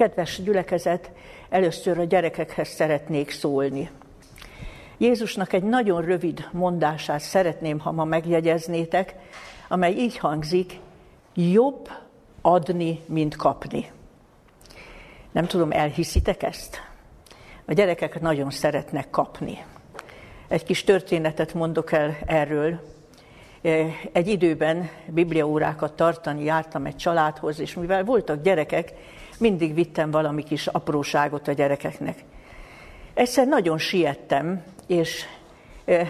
Kedves gyülekezet, először a gyerekekhez szeretnék szólni. Jézusnak egy nagyon rövid mondását szeretném, ha ma megjegyeznétek, amely így hangzik, jobb adni, mint kapni. Nem tudom, elhiszitek ezt? A gyerekek nagyon szeretnek kapni. Egy kis történetet mondok el erről. Egy időben bibliaórákat tartani jártam egy családhoz, és mivel voltak gyerekek, mindig vittem valami kis apróságot a gyerekeknek. Egyszer nagyon siettem, és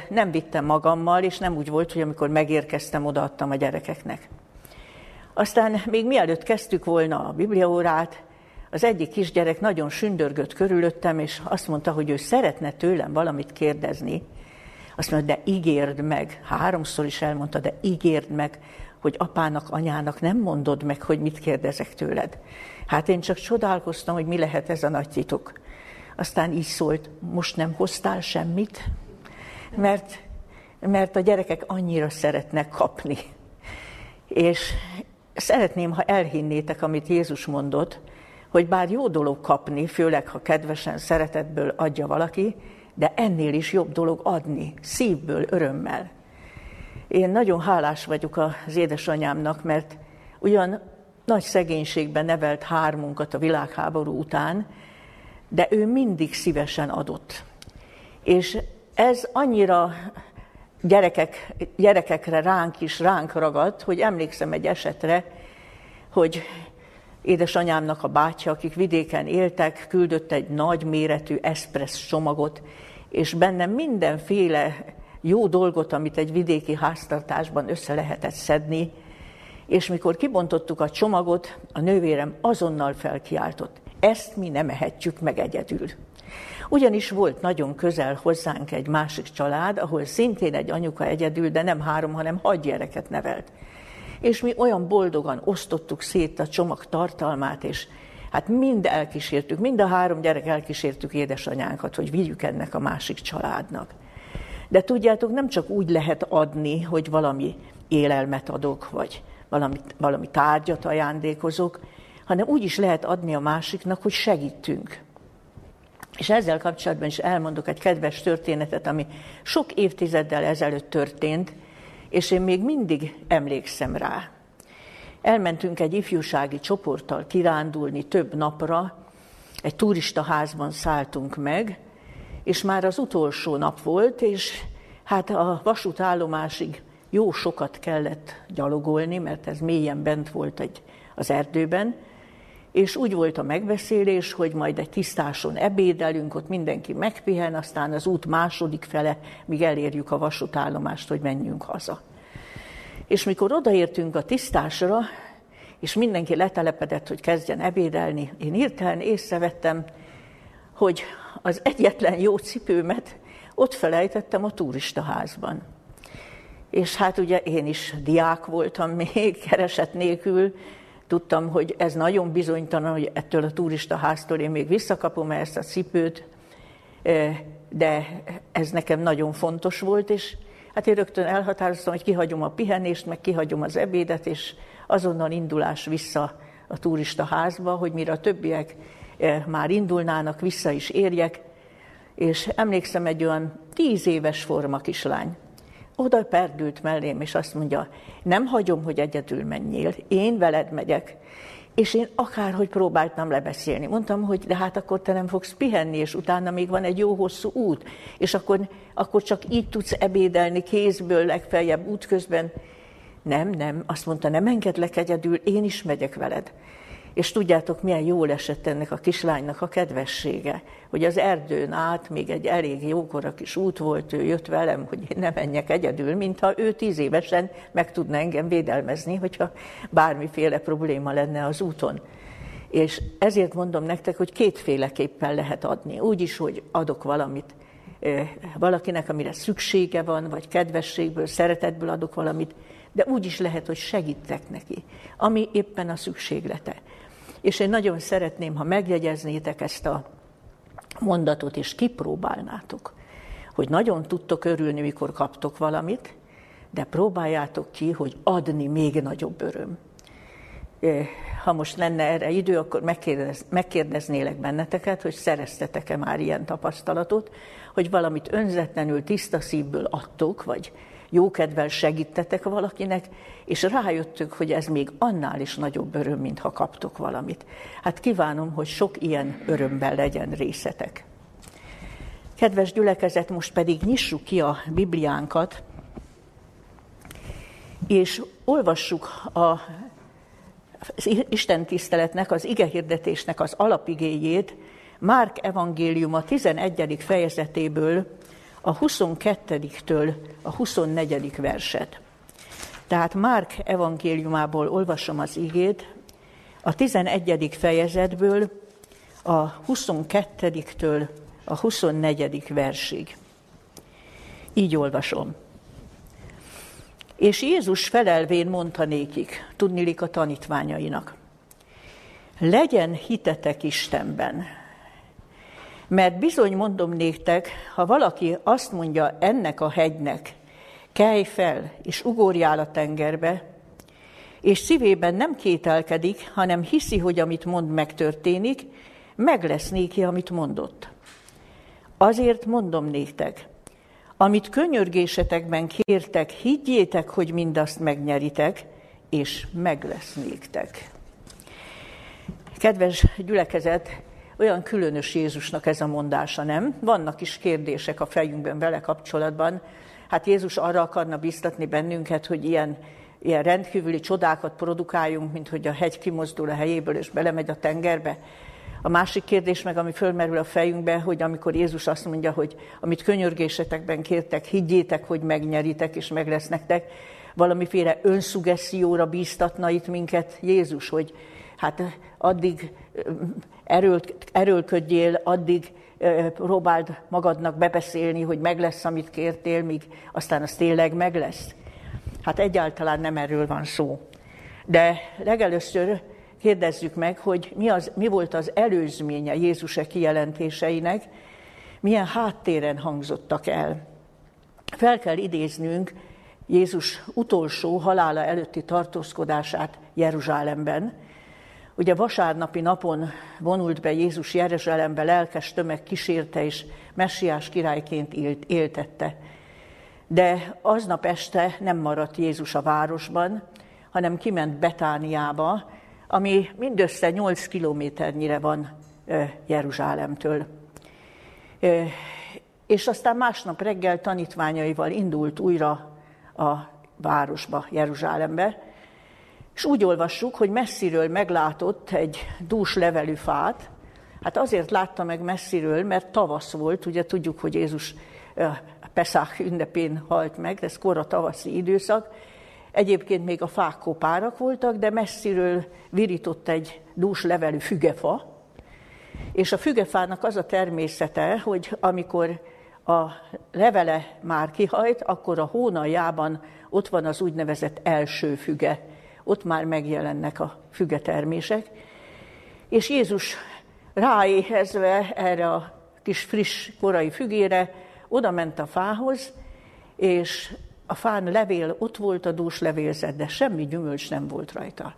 nem vittem magammal, és nem úgy volt, hogy amikor megérkeztem, odaadtam a gyerekeknek. Aztán még mielőtt kezdtük volna a bibliaórát, az egyik kisgyerek nagyon sündörgött körülöttem, és azt mondta, hogy ő szeretne tőlem valamit kérdezni. Azt mondta, de ígérd meg, háromszor is elmondta, de ígérd meg, hogy apának, anyának nem mondod meg, hogy mit kérdezek tőled. Hát én csak csodálkoztam, hogy mi lehet ez a nagy titok. Aztán így szólt, most nem hoztál semmit, mert, mert a gyerekek annyira szeretnek kapni. És szeretném, ha elhinnétek, amit Jézus mondott, hogy bár jó dolog kapni, főleg ha kedvesen, szeretetből adja valaki, de ennél is jobb dolog adni, szívből, örömmel. Én nagyon hálás vagyok az édesanyámnak, mert ugyan nagy szegénységben nevelt hármunkat a világháború után, de ő mindig szívesen adott. És ez annyira gyerekek, gyerekekre ránk is ránk ragadt, hogy emlékszem egy esetre, hogy édesanyámnak a bátyja, akik vidéken éltek, küldött egy nagy méretű eszpressz csomagot, és benne mindenféle jó dolgot, amit egy vidéki háztartásban össze lehetett szedni, és mikor kibontottuk a csomagot, a nővérem azonnal felkiáltott, ezt mi nem ehetjük meg egyedül. Ugyanis volt nagyon közel hozzánk egy másik család, ahol szintén egy anyuka egyedül, de nem három, hanem hat gyereket nevelt. És mi olyan boldogan osztottuk szét a csomag tartalmát, és hát mind elkísértük, mind a három gyerek elkísértük édesanyánkat, hogy vigyük ennek a másik családnak. De tudjátok, nem csak úgy lehet adni, hogy valami élelmet adok, vagy valami, valami tárgyat ajándékozok, hanem úgy is lehet adni a másiknak, hogy segítünk. És ezzel kapcsolatban is elmondok egy kedves történetet, ami sok évtizeddel ezelőtt történt, és én még mindig emlékszem rá. Elmentünk egy ifjúsági csoporttal kirándulni több napra, egy turista házban szálltunk meg, és már az utolsó nap volt, és hát a vasútállomásig jó sokat kellett gyalogolni, mert ez mélyen bent volt egy, az erdőben, és úgy volt a megbeszélés, hogy majd egy tisztáson ebédelünk, ott mindenki megpihen, aztán az út második fele, míg elérjük a vasútállomást, hogy menjünk haza. És mikor odaértünk a tisztásra, és mindenki letelepedett, hogy kezdjen ebédelni, én hirtelen észrevettem, hogy az egyetlen jó cipőmet ott felejtettem a turistaházban. És hát ugye én is diák voltam még, kereset nélkül, tudtam, hogy ez nagyon bizonytalan, hogy ettől a turista háztól én még visszakapom ezt a cipőt, de ez nekem nagyon fontos volt, és hát én rögtön elhatároztam, hogy kihagyom a pihenést, meg kihagyom az ebédet, és azonnal indulás vissza a turista házba, hogy mire a többiek már indulnának, vissza is érjek, és emlékszem egy olyan tíz éves forma kislány, oda perdült mellém, és azt mondja, nem hagyom, hogy egyedül menjél, én veled megyek. És én akárhogy próbáltam lebeszélni. Mondtam, hogy de hát akkor te nem fogsz pihenni, és utána még van egy jó hosszú út, és akkor, akkor csak így tudsz ebédelni kézből legfeljebb útközben. Nem, nem, azt mondta, nem engedlek egyedül, én is megyek veled. És tudjátok, milyen jól esett ennek a kislánynak a kedvessége, hogy az erdőn át még egy elég jókora kis út volt, ő jött velem, hogy én ne menjek egyedül, mintha ő tíz évesen meg tudna engem védelmezni, hogyha bármiféle probléma lenne az úton. És ezért mondom nektek, hogy kétféleképpen lehet adni. Úgy is, hogy adok valamit valakinek, amire szüksége van, vagy kedvességből, szeretetből adok valamit, de úgy is lehet, hogy segítek neki, ami éppen a szükséglete. És én nagyon szeretném, ha megjegyeznétek ezt a mondatot, és kipróbálnátok, hogy nagyon tudtok örülni, mikor kaptok valamit, de próbáljátok ki, hogy adni még nagyobb öröm. ha most lenne erre idő, akkor megkérdez, megkérdeznélek benneteket, hogy szereztetek-e már ilyen tapasztalatot, hogy valamit önzetlenül, tiszta szívből adtok, vagy jókedvel segítettek valakinek, és rájöttök, hogy ez még annál is nagyobb öröm, mint ha kaptok valamit. Hát kívánom, hogy sok ilyen örömben legyen részetek. Kedves gyülekezet, most pedig nyissuk ki a Bibliánkat, és olvassuk a, az Isten tiszteletnek, az igehirdetésnek az alapigéjét, Márk evangéliuma 11. fejezetéből, a 22-től a 24. verset. Tehát Márk evangéliumából olvasom az igét, a 11. fejezetből a 22-től a 24. versig. Így olvasom. És Jézus felelvén mondta nékik, tudnilik a tanítványainak, legyen hitetek Istenben, mert bizony mondom néktek, ha valaki azt mondja ennek a hegynek, kelj fel, és ugorjál a tengerbe, és szívében nem kételkedik, hanem hiszi, hogy amit mond megtörténik, meg lesz néki, amit mondott. Azért mondom néktek, amit könyörgésetekben kértek, higgyétek, hogy mindazt megnyeritek, és meg lesz néktek. Kedves gyülekezet, olyan különös Jézusnak ez a mondása, nem? Vannak is kérdések a fejünkben vele kapcsolatban. Hát Jézus arra akarna biztatni bennünket, hogy ilyen, ilyen rendkívüli csodákat produkáljunk, mint hogy a hegy kimozdul a helyéből és belemegy a tengerbe. A másik kérdés meg, ami fölmerül a fejünkbe, hogy amikor Jézus azt mondja, hogy amit könyörgésetekben kértek, higgyétek, hogy megnyeritek és meg lesz nektek, valamiféle önszugesszióra bíztatna itt minket Jézus, hogy hát addig eről, erőlködjél, addig próbáld magadnak bebeszélni, hogy meg lesz, amit kértél, míg aztán az tényleg meg lesz. Hát egyáltalán nem erről van szó. De legelőször kérdezzük meg, hogy mi, az, mi volt az előzménye Jézus-e kijelentéseinek, milyen háttéren hangzottak el. Fel kell idéznünk Jézus utolsó halála előtti tartózkodását Jeruzsálemben, Ugye vasárnapi napon vonult be Jézus Jeruzsálembe, lelkes tömeg kísérte és messiás királyként élt, éltette. De aznap este nem maradt Jézus a városban, hanem kiment Betániába, ami mindössze 8 kilométernyire van Jeruzsálemtől. És aztán másnap reggel tanítványaival indult újra a városba, Jeruzsálembe, és úgy olvassuk, hogy messziről meglátott egy dús levelű fát, hát azért látta meg messziről, mert tavasz volt, ugye tudjuk, hogy Jézus Pesach ünnepén halt meg, ez kora tavaszi időszak, Egyébként még a fák kopárak voltak, de messziről virított egy dús levelű fügefa, és a fügefának az a természete, hogy amikor a levele már kihajt, akkor a hónaljában ott van az úgynevezett első füge, ott már megjelennek a fügetermések. És Jézus ráéhezve erre a kis friss korai fügére, oda ment a fához, és a fán levél ott volt, a dús levélzet, de semmi gyümölcs nem volt rajta.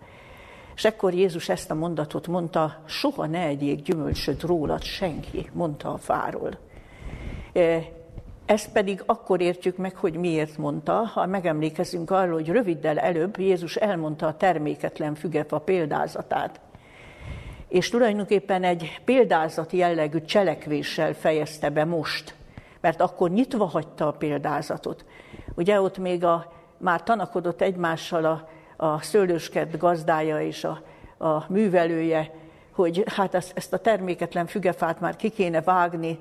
És ekkor Jézus ezt a mondatot mondta, soha ne egyék gyümölcsöt rólad senki, mondta a fáról. Ezt pedig akkor értjük meg, hogy miért mondta, ha megemlékezünk arról, hogy röviddel előbb Jézus elmondta a terméketlen fügefa példázatát. És tulajdonképpen egy példázat jellegű cselekvéssel fejezte be most, mert akkor nyitva hagyta a példázatot. Ugye ott még a, már tanakodott egymással a, a szőlőskert gazdája és a, a művelője, hogy hát ezt, ezt a terméketlen fügefát már ki kéne vágni,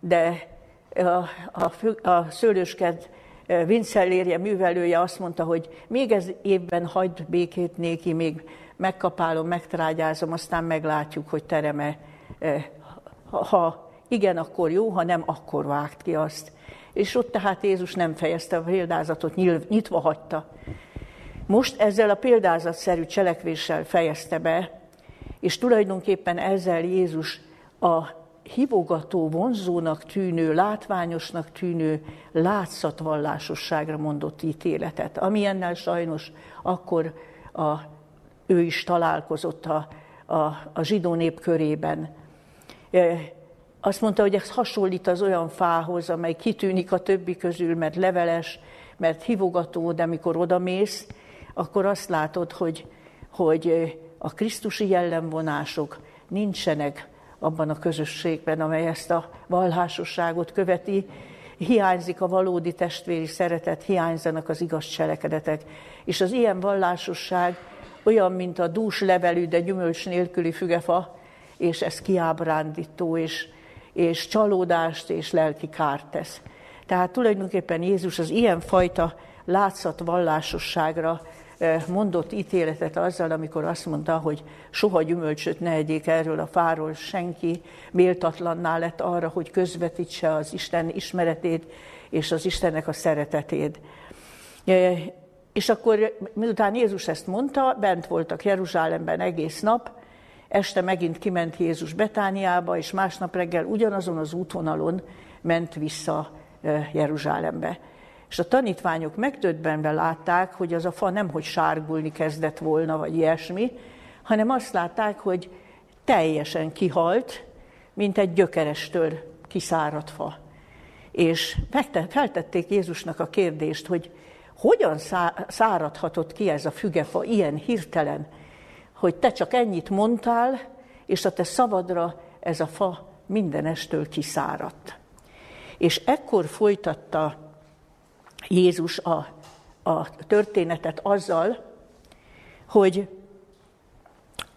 de a, a, a szőlőskert e, Vincellérje művelője azt mondta, hogy még ez évben hagyd békét néki, még megkapálom, megtrágyázom, aztán meglátjuk, hogy tereme. E, ha igen, akkor jó, ha nem, akkor vágt ki azt. És ott tehát Jézus nem fejezte a példázatot, nyitva hagyta. Most ezzel a példázatszerű cselekvéssel fejezte be, és tulajdonképpen ezzel Jézus a hívogató, vonzónak tűnő, látványosnak tűnő látszatvallásosságra mondott ítéletet, ennél sajnos akkor a ő is találkozott a, a, a zsidó nép körében. Azt mondta, hogy ez hasonlít az olyan fához, amely kitűnik a többi közül, mert leveles, mert hívogató, de amikor odamész, akkor azt látod, hogy, hogy a krisztusi jellemvonások nincsenek abban a közösségben, amely ezt a valhásosságot követi, hiányzik a valódi testvéri szeretet, hiányzanak az igaz cselekedetek. És az ilyen vallásosság olyan, mint a dús levelű, de gyümölcs nélküli fügefa, és ez kiábrándító, és, és csalódást és lelki kárt tesz. Tehát tulajdonképpen Jézus az ilyen fajta látszat vallásosságra mondott ítéletet azzal, amikor azt mondta, hogy soha gyümölcsöt ne egyék erről a fáról senki, méltatlanná lett arra, hogy közvetítse az Isten ismeretét és az Istennek a szeretetét. És akkor, miután Jézus ezt mondta, bent voltak Jeruzsálemben egész nap, este megint kiment Jézus Betániába, és másnap reggel ugyanazon az útvonalon ment vissza Jeruzsálembe. És a tanítványok megdöbbenve látták, hogy az a fa nem hogy sárgulni kezdett volna, vagy ilyesmi, hanem azt látták, hogy teljesen kihalt, mint egy gyökerestől kiszáradt fa. És feltették Jézusnak a kérdést, hogy hogyan száradhatott ki ez a fügefa ilyen hirtelen, hogy te csak ennyit mondtál, és a te szavadra ez a fa mindenestől kiszáradt. És ekkor folytatta Jézus a, a történetet azzal, hogy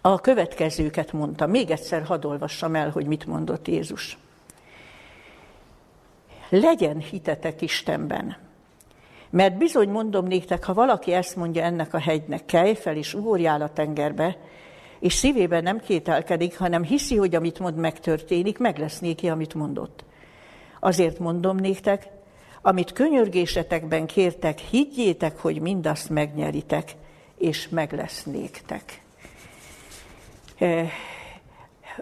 a következőket mondta. Még egyszer hadd olvassam el, hogy mit mondott Jézus. Legyen hitetek Istenben, mert bizony mondom néktek, ha valaki ezt mondja ennek a hegynek, kelj fel és ugorjál a tengerbe, és szívében nem kételkedik, hanem hiszi, hogy amit mond megtörténik, meg lesz néki, amit mondott. Azért mondom néktek, amit könyörgésetekben kértek, higgyétek, hogy mindazt megnyeritek, és meg lesz néktek. E,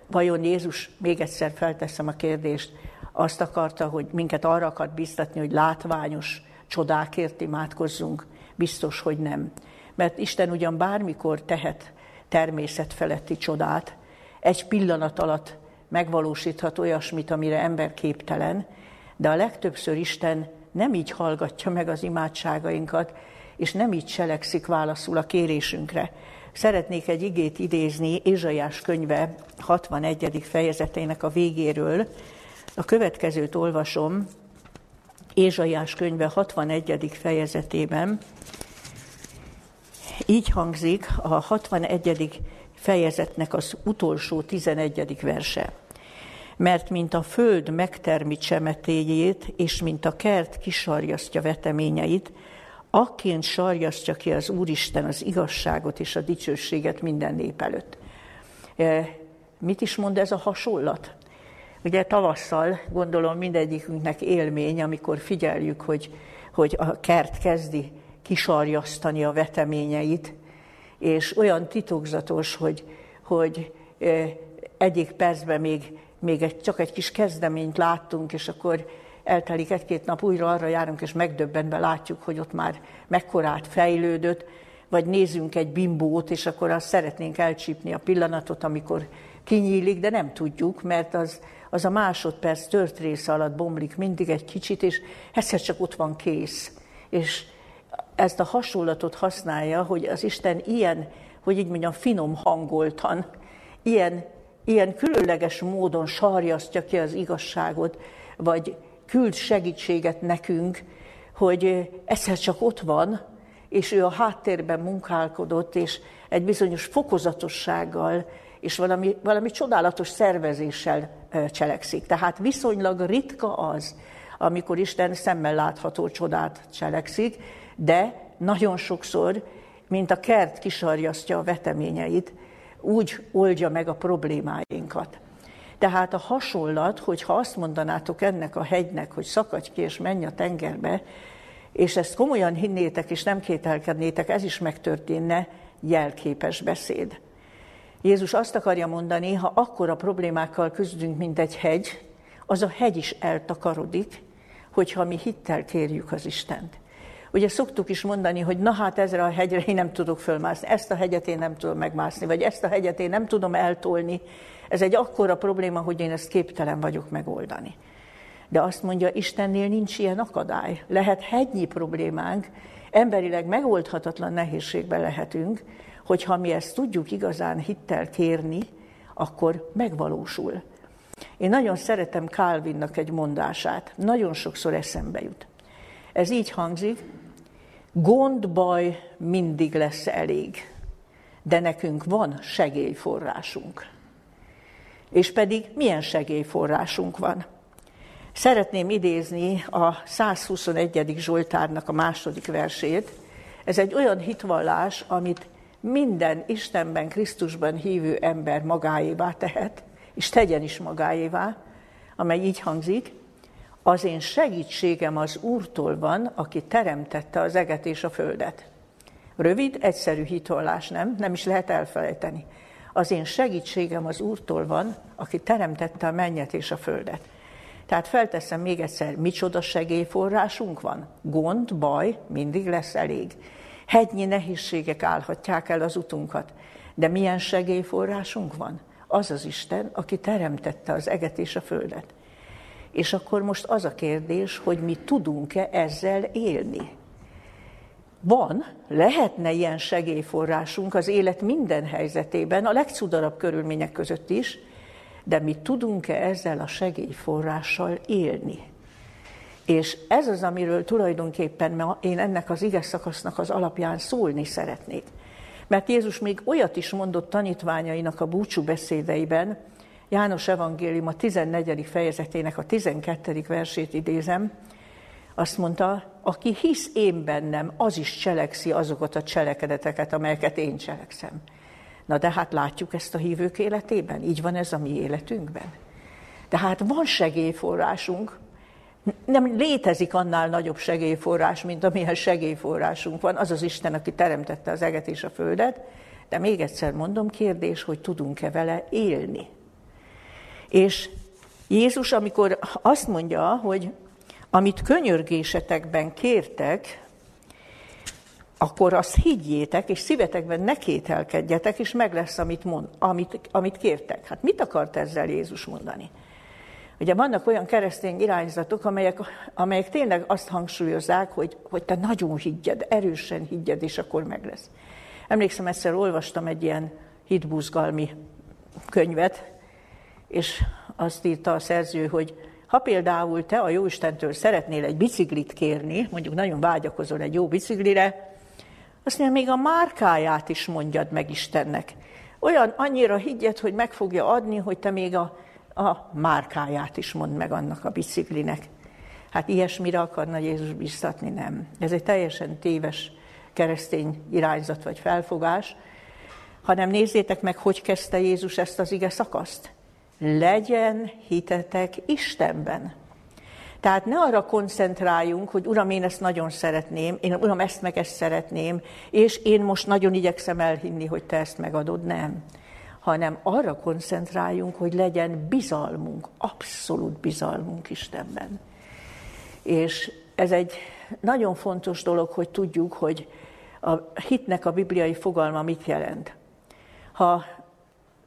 vajon Jézus, még egyszer felteszem a kérdést, azt akarta, hogy minket arra akart biztatni, hogy látványos csodákért imádkozzunk? Biztos, hogy nem. Mert Isten ugyan bármikor tehet természet feletti csodát, egy pillanat alatt megvalósíthat olyasmit, amire ember képtelen, de a legtöbbször Isten nem így hallgatja meg az imádságainkat, és nem így cselekszik válaszul a kérésünkre. Szeretnék egy igét idézni Ézsaiás könyve 61. fejezetének a végéről. A következőt olvasom, Ézsaiás könyve 61. fejezetében. Így hangzik a 61. fejezetnek az utolsó 11. verse mert mint a föld megtermi csemetéjét, és mint a kert kisarjasztja veteményeit, akként sarjasztja ki az Úristen az igazságot és a dicsőséget minden nép előtt. E, mit is mond ez a hasonlat? Ugye tavasszal gondolom mindegyikünknek élmény, amikor figyeljük, hogy, hogy a kert kezdi kisarjasztani a veteményeit, és olyan titokzatos, hogy, hogy e, egyik percben még még egy, csak egy kis kezdeményt láttunk, és akkor eltelik egy-két nap, újra arra járunk, és megdöbbenve látjuk, hogy ott már mekkorát fejlődött, vagy nézzünk egy bimbót, és akkor azt szeretnénk elcsípni a pillanatot, amikor kinyílik, de nem tudjuk, mert az, az a másodperc tört része alatt bomlik mindig egy kicsit, és egyszer csak ott van kész. És ezt a hasonlatot használja, hogy az Isten ilyen, hogy így mondjam, finom hangoltan, ilyen ilyen különleges módon sarjasztja ki az igazságot, vagy küld segítséget nekünk, hogy egyszer csak ott van, és ő a háttérben munkálkodott, és egy bizonyos fokozatossággal, és valami, valami csodálatos szervezéssel cselekszik. Tehát viszonylag ritka az, amikor Isten szemmel látható csodát cselekszik, de nagyon sokszor, mint a kert kisarjasztja a veteményeit, úgy oldja meg a problémáinkat. Tehát a hasonlat, hogy ha azt mondanátok ennek a hegynek, hogy szakadj ki és menj a tengerbe, és ezt komolyan hinnétek és nem kételkednétek, ez is megtörténne, jelképes beszéd. Jézus azt akarja mondani, ha akkora problémákkal küzdünk, mint egy hegy, az a hegy is eltakarodik, hogyha mi hittel kérjük az Istent. Ugye szoktuk is mondani, hogy na hát ezre a hegyre én nem tudok fölmászni, ezt a hegyet én nem tudom megmászni, vagy ezt a hegyet én nem tudom eltolni. Ez egy akkora probléma, hogy én ezt képtelen vagyok megoldani. De azt mondja, Istennél nincs ilyen akadály. Lehet hegynyi problémánk, emberileg megoldhatatlan nehézségben lehetünk, hogyha mi ezt tudjuk igazán hittel kérni, akkor megvalósul. Én nagyon szeretem Calvinnak egy mondását, nagyon sokszor eszembe jut. Ez így hangzik, gondbaj mindig lesz elég, de nekünk van segélyforrásunk. És pedig milyen segélyforrásunk van? Szeretném idézni a 121. Zsoltárnak a második versét. Ez egy olyan hitvallás, amit minden Istenben, Krisztusban hívő ember magáévá tehet, és tegyen is magáévá, amely így hangzik, az én segítségem az Úrtól van, aki teremtette az eget és a földet. Rövid, egyszerű hitvallás, nem? Nem is lehet elfelejteni. Az én segítségem az Úrtól van, aki teremtette a mennyet és a földet. Tehát felteszem még egyszer, micsoda segélyforrásunk van? Gond, baj, mindig lesz elég. Hegynyi nehézségek állhatják el az utunkat. De milyen segélyforrásunk van? Az az Isten, aki teremtette az eget és a földet. És akkor most az a kérdés, hogy mi tudunk-e ezzel élni. Van, lehetne ilyen segélyforrásunk az élet minden helyzetében, a legcudarabb körülmények között is, de mi tudunk-e ezzel a segélyforrással élni? És ez az, amiről tulajdonképpen én ennek az ige szakasznak az alapján szólni szeretnék. Mert Jézus még olyat is mondott tanítványainak a búcsú beszédeiben, János Evangélium a 14. fejezetének a 12. versét idézem, azt mondta, aki hisz én bennem, az is cselekszi azokat a cselekedeteket, amelyeket én cselekszem. Na de hát látjuk ezt a hívők életében, így van ez a mi életünkben. Tehát van segélyforrásunk, nem létezik annál nagyobb segélyforrás, mint amilyen segélyforrásunk van, az az Isten, aki teremtette az eget és a földet, de még egyszer mondom, kérdés, hogy tudunk-e vele élni. És Jézus, amikor azt mondja, hogy amit könyörgésetekben kértek, akkor azt higgyétek, és szívetekben ne kételkedjetek, és meg lesz, amit, mond, amit, amit kértek. Hát mit akart ezzel Jézus mondani? Ugye vannak olyan keresztény irányzatok, amelyek, amelyek tényleg azt hangsúlyozzák, hogy, hogy te nagyon higgyed, erősen higgyed, és akkor meg lesz. Emlékszem, egyszer olvastam egy ilyen hitbuzgalmi könyvet, és azt írta a szerző, hogy ha például te a Jóistentől szeretnél egy biciklit kérni, mondjuk nagyon vágyakozol egy jó biciklire, azt mondja, még a márkáját is mondjad meg Istennek. Olyan annyira higgyed, hogy meg fogja adni, hogy te még a, a márkáját is mond meg annak a biciklinek. Hát ilyesmire akarna Jézus biztatni? Nem. Ez egy teljesen téves keresztény irányzat vagy felfogás, hanem nézzétek meg, hogy kezdte Jézus ezt az ige szakaszt. Legyen hitetek Istenben. Tehát ne arra koncentráljunk, hogy Uram, én ezt nagyon szeretném, én Uram, ezt meg ezt szeretném, és én most nagyon igyekszem elhinni, hogy te ezt megadod. Nem. Hanem arra koncentráljunk, hogy legyen bizalmunk, abszolút bizalmunk Istenben. És ez egy nagyon fontos dolog, hogy tudjuk, hogy a hitnek a bibliai fogalma mit jelent. Ha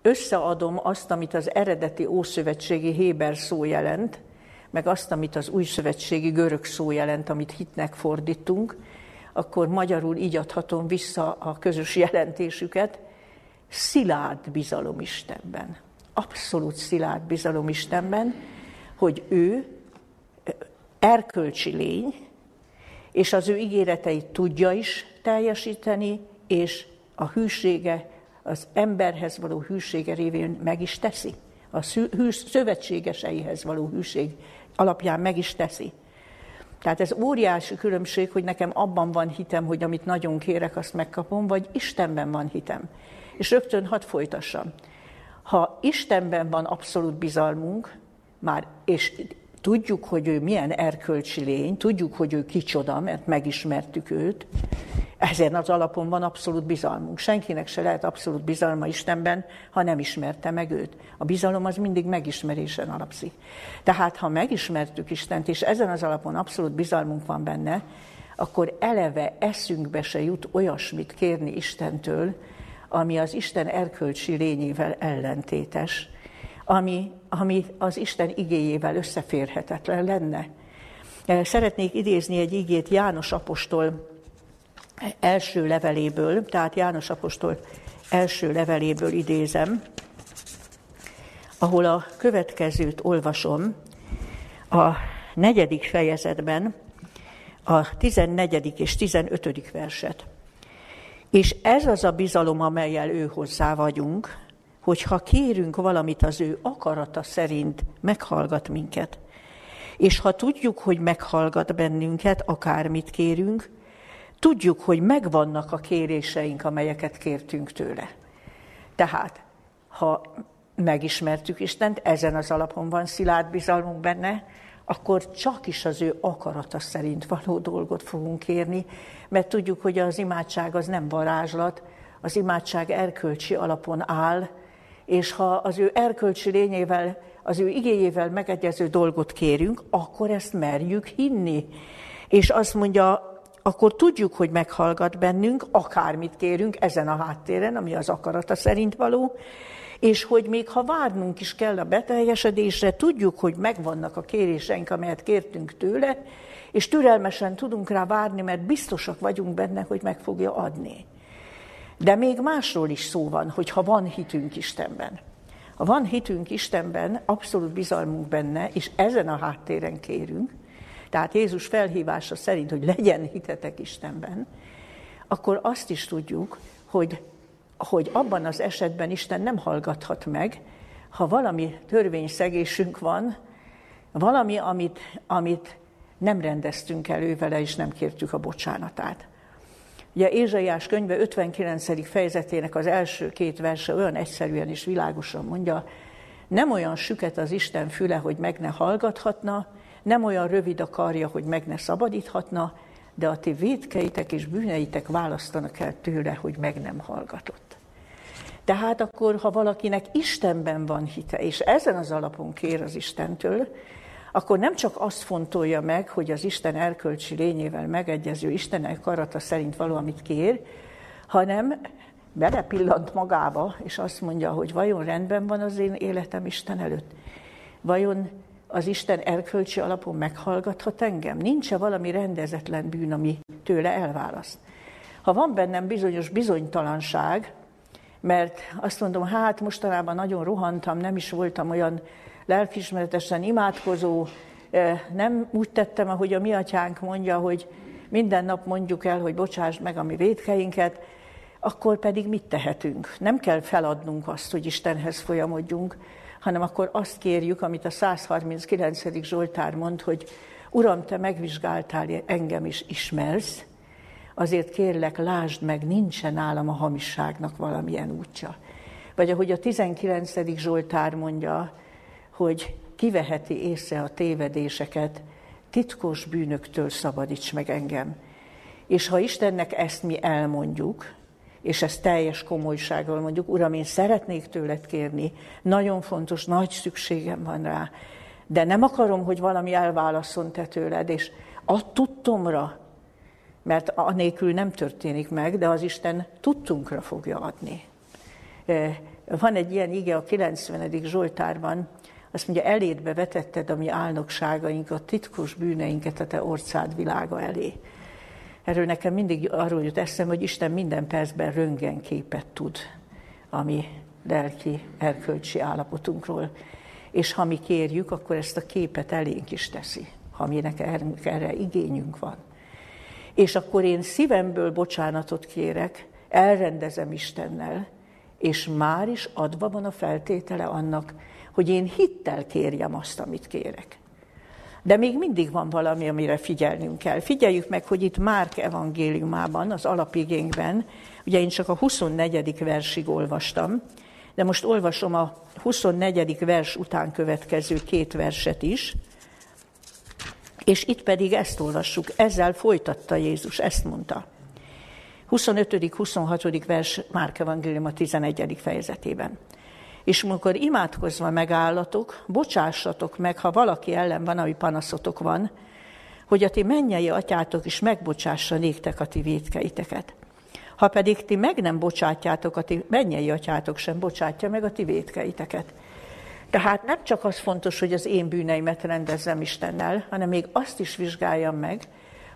összeadom azt, amit az eredeti ószövetségi Héber szó jelent, meg azt, amit az új szövetségi görög szó jelent, amit hitnek fordítunk, akkor magyarul így adhatom vissza a közös jelentésüket, szilárd bizalom Istenben. Abszolút szilárd bizalom Istenben, hogy ő erkölcsi lény, és az ő ígéreteit tudja is teljesíteni, és a hűsége, az emberhez való hűsége révén meg is teszi. A szövetségeseihez való hűség alapján meg is teszi. Tehát ez óriási különbség, hogy nekem abban van hitem, hogy amit nagyon kérek, azt megkapom, vagy Istenben van hitem. És rögtön hadd folytassam. Ha Istenben van abszolút bizalmunk, már, és tudjuk, hogy ő milyen erkölcsi lény, tudjuk, hogy ő kicsoda, mert megismertük őt, ezen az alapon van abszolút bizalmunk. Senkinek se lehet abszolút bizalma Istenben, ha nem ismerte meg őt. A bizalom az mindig megismerésen alapszik. Tehát, ha megismertük Istent, és ezen az alapon abszolút bizalmunk van benne, akkor eleve eszünkbe se jut olyasmit kérni Istentől, ami az Isten erkölcsi lényével ellentétes, ami, ami az Isten igéjével összeférhetetlen lenne. Szeretnék idézni egy igét János apostol első leveléből, tehát János apostol első leveléből idézem, ahol a következőt olvasom, a negyedik fejezetben, a 14. és 15. verset. És ez az a bizalom, amelyel ő hozzá vagyunk, hogy ha kérünk valamit az ő akarata szerint, meghallgat minket. És ha tudjuk, hogy meghallgat bennünket, akármit kérünk, tudjuk, hogy megvannak a kéréseink, amelyeket kértünk tőle. Tehát, ha megismertük Istent, ezen az alapon van szilárd bizalmunk benne, akkor csak is az ő akarata szerint való dolgot fogunk kérni, mert tudjuk, hogy az imádság az nem varázslat, az imádság erkölcsi alapon áll, és ha az ő erkölcsi lényével, az ő igéjével megegyező dolgot kérünk, akkor ezt merjük hinni. És azt mondja, akkor tudjuk, hogy meghallgat bennünk, akármit kérünk ezen a háttéren, ami az akarata szerint való, és hogy még ha várnunk is kell a beteljesedésre, tudjuk, hogy megvannak a kéréseink, amelyet kértünk tőle, és türelmesen tudunk rá várni, mert biztosak vagyunk benne, hogy meg fogja adni. De még másról is szó van, hogy ha van hitünk Istenben. Ha van hitünk Istenben, abszolút bizalmunk benne, és ezen a háttéren kérünk, tehát Jézus felhívása szerint, hogy legyen hitetek Istenben, akkor azt is tudjuk, hogy hogy abban az esetben Isten nem hallgathat meg, ha valami törvényszegésünk van, valami, amit, amit nem rendeztünk elő vele, és nem kértük a bocsánatát. Ugye Ézsaiás könyve 59. fejezetének az első két verse olyan egyszerűen és világosan mondja, nem olyan süket az Isten füle, hogy meg ne hallgathatna, nem olyan rövid a karja, hogy meg ne szabadíthatna, de a ti védkeitek és bűneitek választanak el tőle, hogy meg nem hallgatott. Tehát akkor, ha valakinek Istenben van hite, és ezen az alapon kér az Istentől, akkor nem csak azt fontolja meg, hogy az Isten erkölcsi lényével megegyező Isten akarata szerint való, amit kér, hanem belepillant magába, és azt mondja, hogy vajon rendben van az én életem Isten előtt? Vajon az Isten erkölcsi alapon meghallgathat engem? Nincs-e valami rendezetlen bűn, ami tőle elválaszt? Ha van bennem bizonyos bizonytalanság, mert azt mondom, hát mostanában nagyon rohantam, nem is voltam olyan lelkismeretesen imádkozó, nem úgy tettem, ahogy a mi atyánk mondja, hogy minden nap mondjuk el, hogy bocsásd meg a mi védkeinket, akkor pedig mit tehetünk? Nem kell feladnunk azt, hogy Istenhez folyamodjunk, hanem akkor azt kérjük, amit a 139. Zsoltár mond, hogy Uram, te megvizsgáltál engem is ismersz, azért kérlek, lásd meg, nincsen nálam a hamisságnak valamilyen útja. Vagy ahogy a 19. Zsoltár mondja, hogy kiveheti észre a tévedéseket, titkos bűnöktől szabadíts meg engem. És ha Istennek ezt mi elmondjuk, és ezt teljes komolysággal mondjuk, Uram, én szeretnék tőled kérni, nagyon fontos, nagy szükségem van rá, de nem akarom, hogy valami elválaszol te tőled, és a tudtomra, mert anélkül nem történik meg, de az Isten tudtunkra fogja adni. Van egy ilyen ige a 90. Zsoltárban, azt mondja, elédbe vetetted a mi álnokságainkat, titkos bűneinket a te orcád világa elé. Erről nekem mindig arról jut eszem, hogy Isten minden percben röngenképet tud a mi lelki, erkölcsi állapotunkról. És ha mi kérjük, akkor ezt a képet elénk is teszi, ha minek erre igényünk van és akkor én szívemből bocsánatot kérek, elrendezem Istennel, és már is adva van a feltétele annak, hogy én hittel kérjem azt, amit kérek. De még mindig van valami, amire figyelnünk kell. Figyeljük meg, hogy itt Márk evangéliumában, az alapigényben, ugye én csak a 24. versig olvastam, de most olvasom a 24. vers után következő két verset is, és itt pedig ezt olvassuk, ezzel folytatta Jézus, ezt mondta. 25.-26. vers Márk Evangélium a 11. fejezetében. És amikor imádkozva megállatok, bocsássatok meg, ha valaki ellen van, ami panaszotok van, hogy a ti mennyei atyátok is megbocsássa néktek a ti védkeiteket. Ha pedig ti meg nem bocsátjátok, a ti mennyei atyátok sem bocsátja meg a ti védkeiteket. Tehát nem csak az fontos, hogy az én bűneimet rendezzem Istennel, hanem még azt is vizsgáljam meg,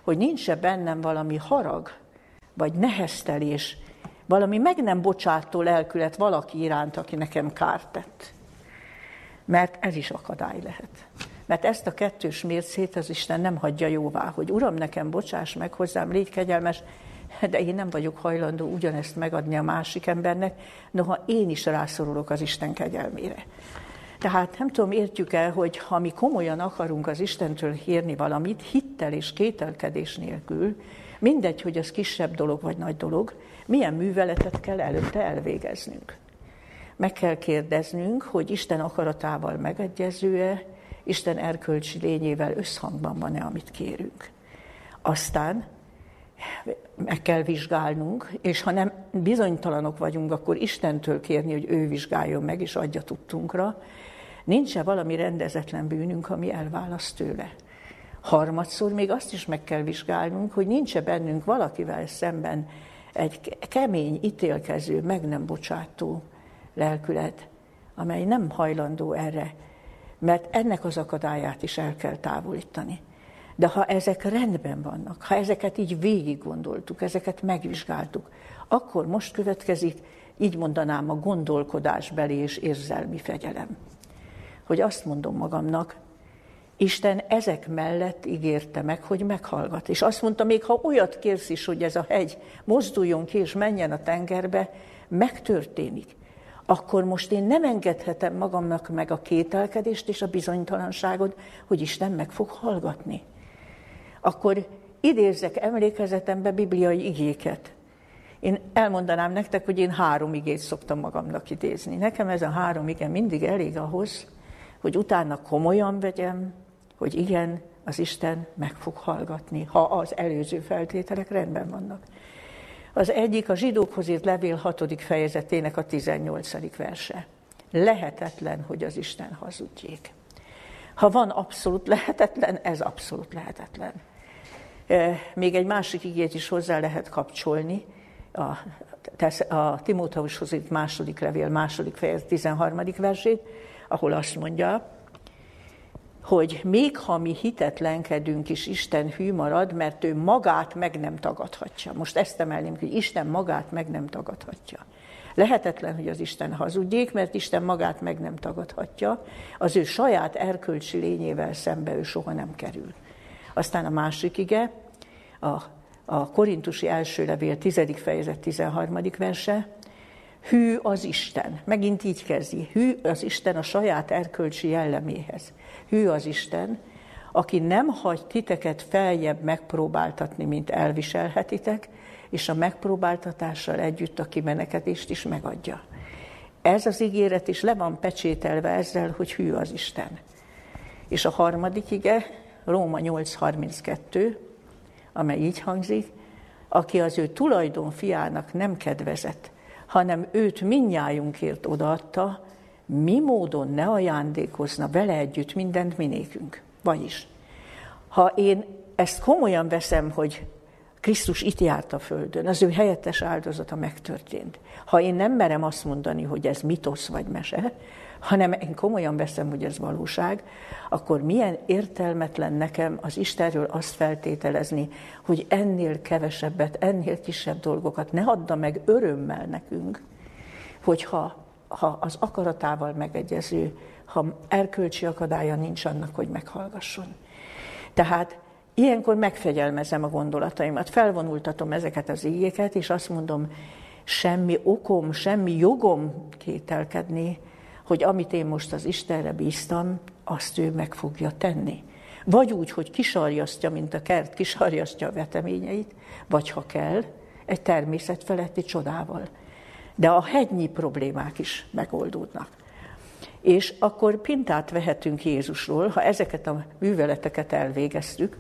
hogy nincs-e bennem valami harag, vagy neheztelés, valami meg nem bocsátó lelkület valaki iránt, aki nekem kárt tett. Mert ez is akadály lehet. Mert ezt a kettős mércét az Isten nem hagyja jóvá, hogy Uram, nekem bocsáss meg hozzám, légy kegyelmes, de én nem vagyok hajlandó ugyanezt megadni a másik embernek, noha én is rászorulok az Isten kegyelmére. Tehát nem tudom, értjük el, hogy ha mi komolyan akarunk az Istentől hírni valamit, hittel és kételkedés nélkül, mindegy, hogy az kisebb dolog vagy nagy dolog, milyen műveletet kell előtte elvégeznünk. Meg kell kérdeznünk, hogy Isten akaratával megegyező-e, Isten erkölcsi lényével összhangban van-e, amit kérünk. Aztán meg kell vizsgálnunk, és ha nem bizonytalanok vagyunk, akkor Istentől kérni, hogy ő vizsgáljon meg, és adja tudtunkra, nincs-e valami rendezetlen bűnünk, ami elválaszt tőle. Harmadszor még azt is meg kell vizsgálnunk, hogy nincs-e bennünk valakivel szemben egy kemény, ítélkező, meg nem bocsátó lelkület, amely nem hajlandó erre, mert ennek az akadályát is el kell távolítani. De ha ezek rendben vannak, ha ezeket így végig gondoltuk, ezeket megvizsgáltuk, akkor most következik, így mondanám, a gondolkodásbeli és érzelmi fegyelem. Hogy azt mondom magamnak, Isten ezek mellett ígérte meg, hogy meghallgat. És azt mondta, még ha olyat kérsz is, hogy ez a hegy mozduljon ki és menjen a tengerbe, megtörténik. Akkor most én nem engedhetem magamnak meg a kételkedést és a bizonytalanságot, hogy Isten meg fog hallgatni. Akkor idézek emlékezetembe bibliai igéket. Én elmondanám nektek, hogy én három igét szoktam magamnak idézni. Nekem ez a három ige mindig elég ahhoz, hogy utána komolyan vegyem, hogy igen, az Isten meg fog hallgatni, ha az előző feltételek rendben vannak. Az egyik a zsidókhoz írt levél 6. fejezetének a 18. verse. Lehetetlen, hogy az Isten hazudjék. Ha van abszolút lehetetlen, ez abszolút lehetetlen. E, még egy másik igét is hozzá lehet kapcsolni, a, a Timóteushoz írt második levél, második fejezet 13. versét, ahol azt mondja, hogy még ha mi hitetlenkedünk is, Isten hű marad, mert ő magát meg nem tagadhatja. Most ezt emelném, hogy Isten magát meg nem tagadhatja. Lehetetlen, hogy az Isten hazudjék, mert Isten magát meg nem tagadhatja. Az ő saját erkölcsi lényével szembe ő soha nem kerül. Aztán a másik ige, a, a Korintusi első levél 10. fejezet 13. verse, hű az Isten. Megint így kezdi. Hű az Isten a saját erkölcsi jelleméhez hű az Isten, aki nem hagy titeket feljebb megpróbáltatni, mint elviselhetitek, és a megpróbáltatással együtt a kimenekedést is megadja. Ez az ígéret is le van pecsételve ezzel, hogy hű az Isten. És a harmadik ige, Róma 8.32, amely így hangzik, aki az ő tulajdon fiának nem kedvezett, hanem őt minnyájunkért odaadta, mi módon ne ajándékozna vele együtt mindent minékünk. Vagyis, ha én ezt komolyan veszem, hogy Krisztus itt járt a Földön, az ő helyettes áldozata megtörtént. Ha én nem merem azt mondani, hogy ez mitosz vagy mese, hanem én komolyan veszem, hogy ez valóság, akkor milyen értelmetlen nekem az Istenről azt feltételezni, hogy ennél kevesebbet, ennél kisebb dolgokat ne adda meg örömmel nekünk, hogyha ha az akaratával megegyező, ha erkölcsi akadálya nincs annak, hogy meghallgasson. Tehát ilyenkor megfegyelmezem a gondolataimat, felvonultatom ezeket az ígéket, és azt mondom, semmi okom, semmi jogom kételkedni, hogy amit én most az Istenre bíztam, azt ő meg fogja tenni. Vagy úgy, hogy kisarjasztja, mint a kert kisarjasztja a veteményeit, vagy ha kell, egy természet feletti csodával de a hegynyi problémák is megoldódnak. És akkor pintát vehetünk Jézusról, ha ezeket a műveleteket elvégeztük,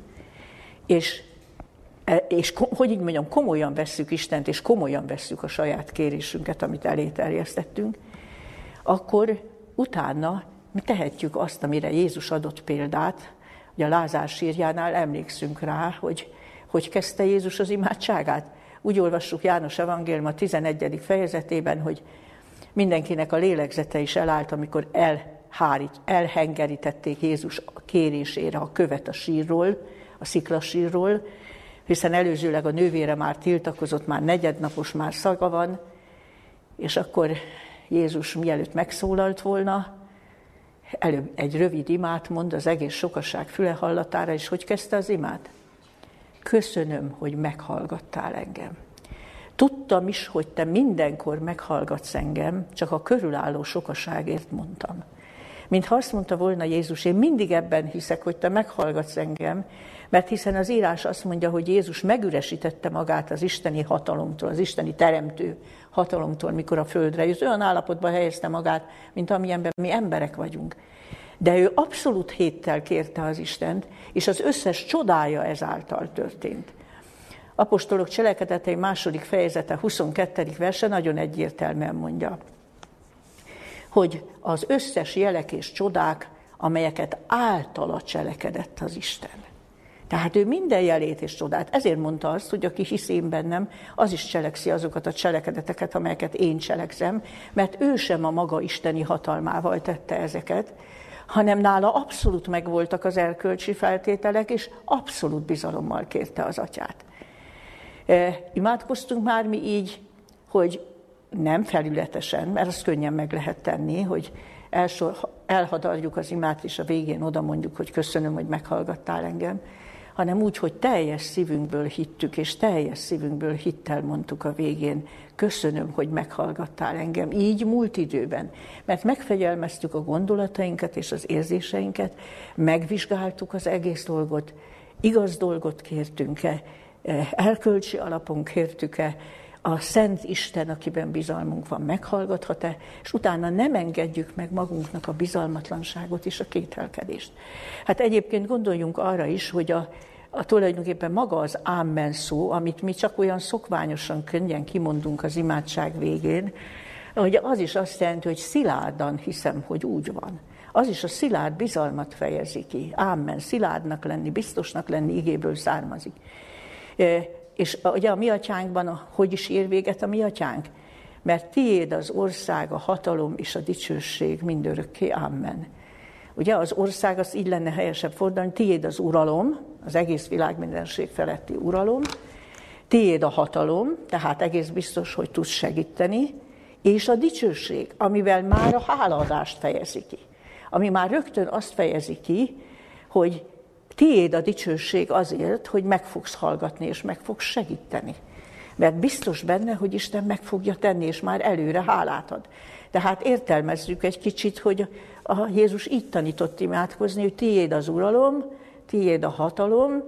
és, e, és hogy így mondjam, komolyan vesszük Istent, és komolyan vesszük a saját kérésünket, amit elé terjesztettünk, akkor utána mi tehetjük azt, amire Jézus adott példát, Ugye a Lázár sírjánál emlékszünk rá, hogy hogy kezdte Jézus az imádságát. Úgy olvassuk János Evangélium a 11. fejezetében, hogy mindenkinek a lélegzete is elállt, amikor elhárít, elhengerítették Jézus kérésére a követ a sírról, a sziklasírról, hiszen előzőleg a nővére már tiltakozott, már negyednapos, már szaga van, és akkor Jézus mielőtt megszólalt volna, előbb egy rövid imát mond az egész sokaság füle hallatára, és hogy kezdte az imát? Köszönöm, hogy meghallgattál engem. Tudtam is, hogy te mindenkor meghallgatsz engem, csak a körülálló sokaságért mondtam. Mintha azt mondta volna Jézus, én mindig ebben hiszek, hogy te meghallgatsz engem, mert hiszen az írás azt mondja, hogy Jézus megüresítette magát az isteni hatalomtól, az isteni teremtő hatalomtól, mikor a földre jött. Olyan állapotban helyezte magát, mint amilyenben mi emberek vagyunk. De ő abszolút héttel kérte az Istent, és az összes csodája ezáltal történt. Apostolok cselekedetei második fejezete 22. verse nagyon egyértelműen mondja, hogy az összes jelek és csodák, amelyeket általa cselekedett az Isten. Tehát ő minden jelét és csodát. Ezért mondta azt, hogy aki hisz én bennem, az is cselekszi azokat a cselekedeteket, amelyeket én cselekszem, mert ő sem a maga isteni hatalmával tette ezeket, hanem nála abszolút megvoltak az erkölcsi feltételek, és abszolút bizalommal kérte az atyát. E, imádkoztunk már mi így, hogy nem felületesen, mert azt könnyen meg lehet tenni, hogy elsor, elhadarjuk az imát, és a végén oda mondjuk, hogy köszönöm, hogy meghallgattál engem, hanem úgy, hogy teljes szívünkből hittük, és teljes szívünkből hittel mondtuk a végén, köszönöm, hogy meghallgattál engem, így múlt időben. Mert megfegyelmeztük a gondolatainkat és az érzéseinket, megvizsgáltuk az egész dolgot, igaz dolgot kértünk-e, elkölcsi alapon kértük-e, a Szent Isten, akiben bizalmunk van, meghallgathat-e, és utána nem engedjük meg magunknak a bizalmatlanságot és a kételkedést. Hát egyébként gondoljunk arra is, hogy a, a tulajdonképpen maga az ámmen szó, amit mi csak olyan szokványosan könnyen kimondunk az imádság végén, hogy az is azt jelenti, hogy szilárdan hiszem, hogy úgy van. Az is a szilárd bizalmat fejezi ki. Ámen, szilárdnak lenni, biztosnak lenni, igéből származik. És ugye a mi atyánkban, hogy is ér véget a mi atyánk? Mert tiéd az ország, a hatalom és a dicsőség mindörökké. Amen. Ugye az ország, az így lenne helyesebb fordulni, tiéd az uralom, az egész világ mindenség feletti uralom, tiéd a hatalom, tehát egész biztos, hogy tudsz segíteni, és a dicsőség, amivel már a hálaadást fejezi ki. Ami már rögtön azt fejezi ki, hogy tiéd a dicsőség azért, hogy meg fogsz hallgatni, és meg fogsz segíteni. Mert biztos benne, hogy Isten meg fogja tenni, és már előre hálát ad. Tehát értelmezzük egy kicsit, hogy a Jézus így tanított imádkozni, hogy tiéd az uralom, tiéd a hatalom,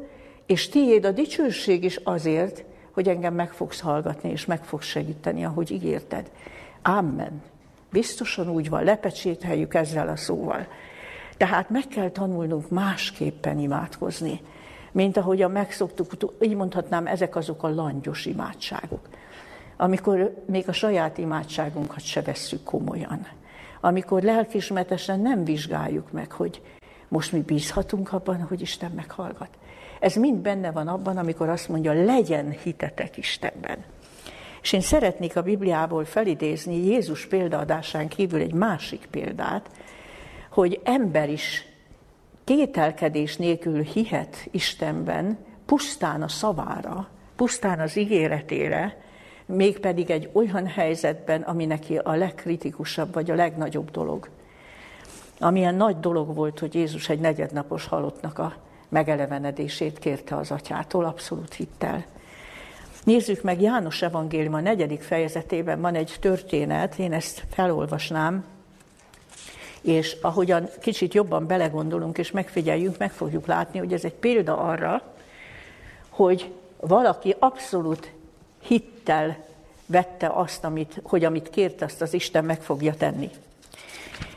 és tiéd a dicsőség is azért, hogy engem meg fogsz hallgatni, és meg fogsz segíteni, ahogy ígérted. Amen. Biztosan úgy van, lepecsételjük ezzel a szóval. Tehát meg kell tanulnunk másképpen imádkozni, mint ahogyan megszoktuk, így mondhatnám, ezek azok a langyos imádságok, amikor még a saját imádságunkat se vesszük komolyan. Amikor lelkismertesen nem vizsgáljuk meg, hogy most mi bízhatunk abban, hogy Isten meghallgat. Ez mind benne van abban, amikor azt mondja, legyen hitetek Istenben. És én szeretnék a Bibliából felidézni Jézus példaadásán kívül egy másik példát, hogy ember is kételkedés nélkül hihet Istenben, pusztán a szavára, pusztán az ígéretére, mégpedig egy olyan helyzetben, ami neki a legkritikusabb vagy a legnagyobb dolog. Amilyen nagy dolog volt, hogy Jézus egy negyednapos halottnak a megelevenedését kérte az atyától, abszolút hittel. Nézzük meg János Evangélium a negyedik fejezetében van egy történet, én ezt felolvasnám, és ahogyan kicsit jobban belegondolunk és megfigyeljünk, meg fogjuk látni, hogy ez egy példa arra, hogy valaki abszolút hittel vette azt, amit, hogy amit kért, azt az Isten meg fogja tenni.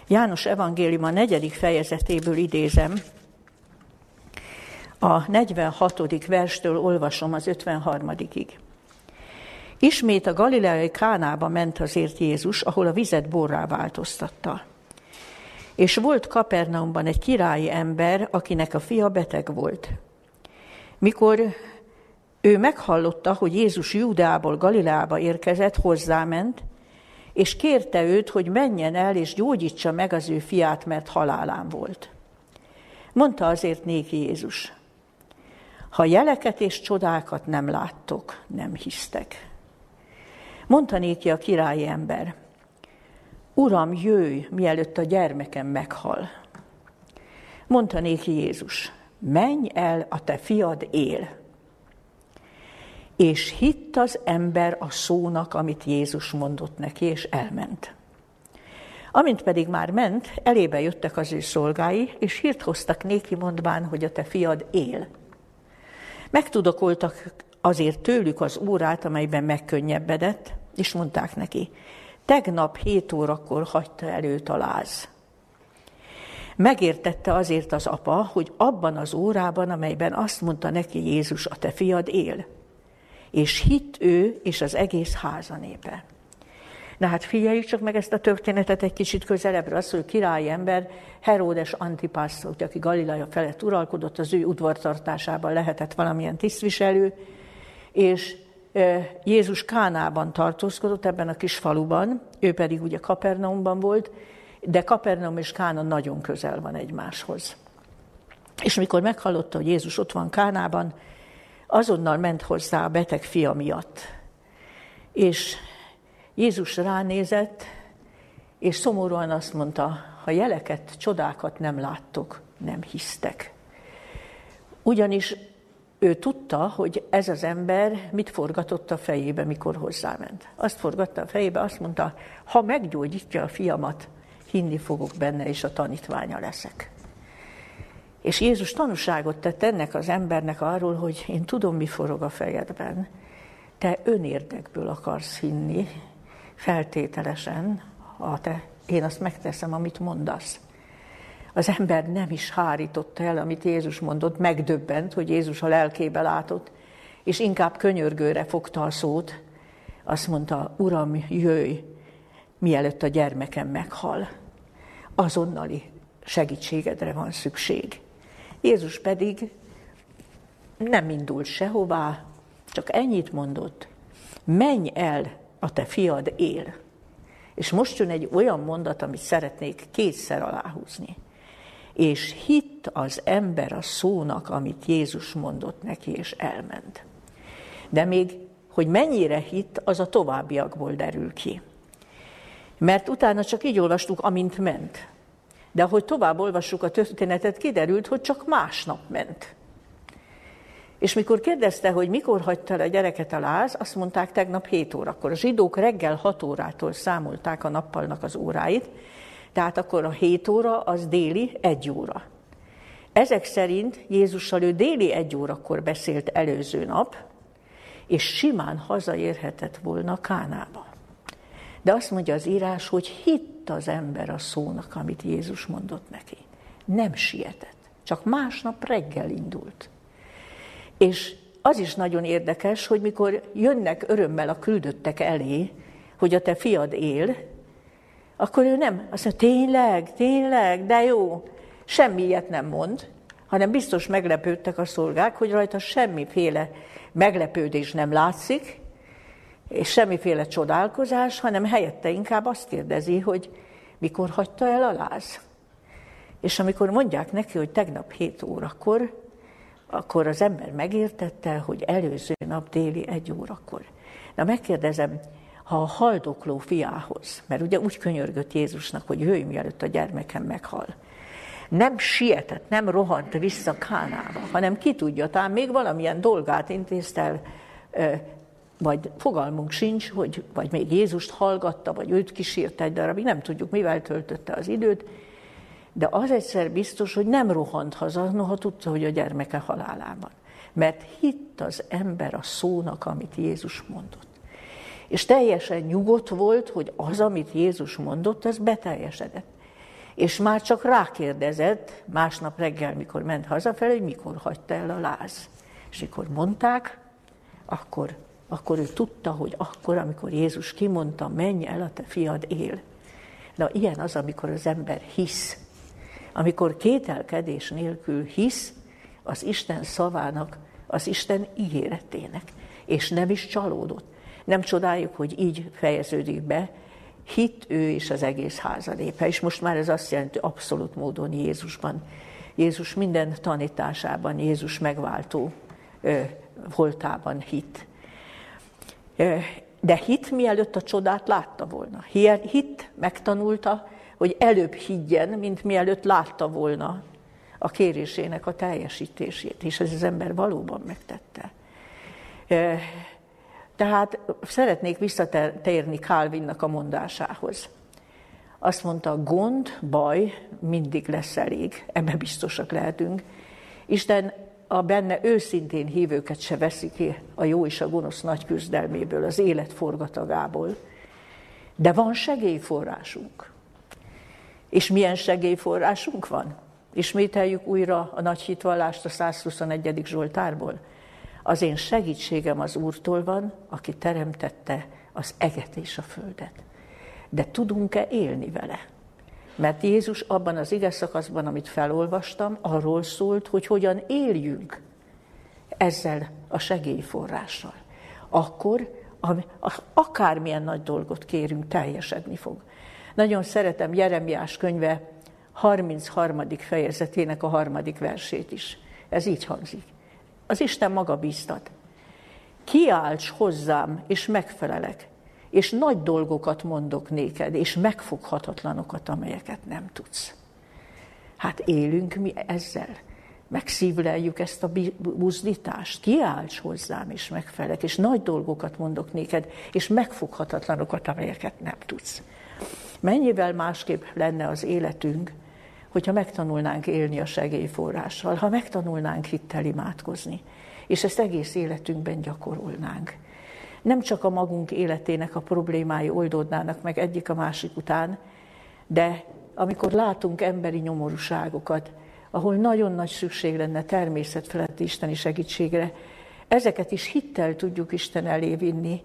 János evangélium a negyedik fejezetéből idézem, a 46. verstől olvasom az 53-ig. Ismét a galileai Kánába ment azért Jézus, ahol a vizet borrá változtatta. És volt Kapernaumban egy királyi ember, akinek a fia beteg volt. Mikor ő meghallotta, hogy Jézus Júdeából Galileába érkezett, hozzáment, és kérte őt, hogy menjen el és gyógyítsa meg az ő fiát, mert halálán volt. Mondta azért néki Jézus, ha jeleket és csodákat nem láttok, nem hisztek. Mondta néki a királyi ember, Uram, jöjj, mielőtt a gyermekem meghal. Mondta néki Jézus, menj el, a te fiad él. És hitt az ember a szónak, amit Jézus mondott neki, és elment. Amint pedig már ment, elébe jöttek az ő szolgái, és hírt hoztak néki mondván, hogy a te fiad él. Megtudakoltak azért tőlük az órát, amelyben megkönnyebbedett, és mondták neki, tegnap hét órakor hagyta előtt a láz. Megértette azért az apa, hogy abban az órában, amelyben azt mondta neki Jézus, a te fiad él. És hitt ő és az egész háza népe. Na hát figyeljük csak meg ezt a történetet egy kicsit közelebbről, az, hogy királyi ember, Heródes Antipász, aki Galileja felett uralkodott, az ő udvartartásában lehetett valamilyen tisztviselő, és Jézus Kánában tartózkodott ebben a kis faluban, ő pedig ugye Kapernaumban volt, de Kapernaum és Kána nagyon közel van egymáshoz. És mikor meghallotta, hogy Jézus ott van Kánában, azonnal ment hozzá a beteg fia miatt. És Jézus ránézett, és szomorúan azt mondta, ha jeleket, csodákat nem láttok, nem hisztek. Ugyanis ő tudta, hogy ez az ember mit forgatott a fejébe, mikor hozzáment. Azt forgatta a fejébe, azt mondta, ha meggyógyítja a fiamat, hinni fogok benne, és a tanítványa leszek. És Jézus tanúságot tett ennek az embernek arról, hogy én tudom, mi forog a fejedben. Te önérdekből akarsz hinni, feltételesen, ha te, én azt megteszem, amit mondasz. Az ember nem is hárította el, amit Jézus mondott, megdöbbent, hogy Jézus a lelkébe látott, és inkább könyörgőre fogta a szót. Azt mondta, Uram, jöjj, mielőtt a gyermekem meghal. Azonnali segítségedre van szükség. Jézus pedig nem indult sehová, csak ennyit mondott, menj el, a te fiad él. És most jön egy olyan mondat, amit szeretnék kétszer aláhúzni és hitt az ember a szónak, amit Jézus mondott neki, és elment. De még, hogy mennyire hitt, az a továbbiakból derül ki. Mert utána csak így olvastuk, amint ment. De ahogy tovább olvassuk a történetet, kiderült, hogy csak másnap ment. És mikor kérdezte, hogy mikor hagyta el a gyereket a láz, azt mondták tegnap 7 órakor. A zsidók reggel 6 órától számolták a nappalnak az óráit, tehát akkor a 7 óra az déli 1 óra. Ezek szerint Jézussal ő déli egy órakor beszélt előző nap, és simán hazaérhetett volna Kánába. De azt mondja az írás, hogy hitt az ember a szónak, amit Jézus mondott neki. Nem sietett, csak másnap reggel indult. És az is nagyon érdekes, hogy mikor jönnek örömmel a küldöttek elé, hogy a te fiad él, akkor ő nem azt mondja, tényleg, tényleg, de jó. Semmi ilyet nem mond, hanem biztos meglepődtek a szolgák, hogy rajta semmiféle meglepődés nem látszik, és semmiféle csodálkozás, hanem helyette inkább azt kérdezi, hogy mikor hagyta el a láz. És amikor mondják neki, hogy tegnap 7 órakor, akkor az ember megértette, hogy előző nap déli egy órakor. Na megkérdezem, ha a haldokló fiához, mert ugye úgy könyörgött Jézusnak, hogy jöjj, mielőtt a gyermekem meghal, nem sietett, nem rohant vissza Kánába, hanem ki tudja, talán még valamilyen dolgát intézte el, vagy fogalmunk sincs, hogy vagy még Jézust hallgatta, vagy őt kísérte egy darabig, nem tudjuk, mivel töltötte az időt, de az egyszer biztos, hogy nem rohant haza, noha tudta, hogy a gyermeke halálában. Mert hitt az ember a szónak, amit Jézus mondott. És teljesen nyugodt volt, hogy az, amit Jézus mondott, az beteljesedett. És már csak rákérdezett másnap reggel, mikor ment hazafelé, hogy mikor hagyta el a láz. És mikor mondták, akkor, akkor ő tudta, hogy akkor, amikor Jézus kimondta, menj el, a te fiad él. Na, ilyen az, amikor az ember hisz amikor kételkedés nélkül hisz az Isten szavának, az Isten ígéretének, és nem is csalódott. Nem csodáljuk, hogy így fejeződik be, hit ő és az egész házalépe. És most már ez azt jelenti abszolút módon Jézusban. Jézus minden tanításában, Jézus megváltó ö, voltában hit. De hit mielőtt a csodát látta volna. Hit megtanulta, hogy előbb higgyen, mint mielőtt látta volna a kérésének a teljesítését. És ez az ember valóban megtette. Tehát szeretnék visszatérni Calvinnak a mondásához. Azt mondta, gond, baj mindig lesz elég, ebbe biztosak lehetünk. Isten a benne őszintén hívőket se veszi ki a jó és a gonosz nagy küzdelméből, az élet forgatagából. De van segélyforrásunk. És milyen segélyforrásunk van? Ismételjük újra a nagy hitvallást a 121. Zsoltárból. Az én segítségem az Úrtól van, aki teremtette az eget és a földet. De tudunk-e élni vele? Mert Jézus abban az ige szakaszban, amit felolvastam, arról szólt, hogy hogyan éljünk ezzel a segélyforrással. Akkor akármilyen nagy dolgot kérünk, teljesedni fog. Nagyon szeretem Jeremiás könyve 33. fejezetének a harmadik versét is. Ez így hangzik. Az Isten maga bíztat. Kiálts hozzám, és megfelelek, és nagy dolgokat mondok néked, és megfoghatatlanokat, amelyeket nem tudsz. Hát élünk mi ezzel. Megszívleljük ezt a buzdítást. Kiálts hozzám, és megfelelek, és nagy dolgokat mondok néked, és megfoghatatlanokat, amelyeket nem tudsz. Mennyivel másképp lenne az életünk, hogyha megtanulnánk élni a segélyforrással, ha megtanulnánk hittel imádkozni, és ezt egész életünkben gyakorolnánk. Nem csak a magunk életének a problémái oldódnának meg egyik a másik után, de amikor látunk emberi nyomorúságokat, ahol nagyon nagy szükség lenne természet feletti isteni segítségre, ezeket is hittel tudjuk Isten elé vinni.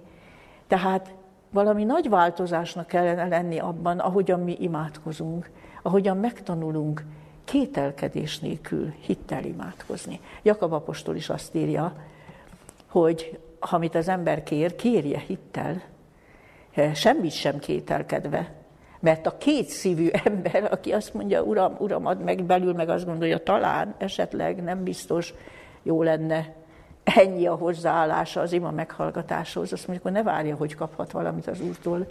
Tehát valami nagy változásnak kellene lenni abban, ahogyan mi imádkozunk, ahogyan megtanulunk kételkedés nélkül hittel imádkozni. Jakab apostol is azt írja, hogy amit az ember kér, kérje hittel, eh, semmit sem kételkedve. Mert a két szívű ember, aki azt mondja, uram, uram, ad meg belül, meg azt gondolja, talán, esetleg, nem biztos, jó lenne, ennyi a hozzáállása az ima meghallgatáshoz, azt mondjuk, hogy ne várja, hogy kaphat valamit az Úrtól,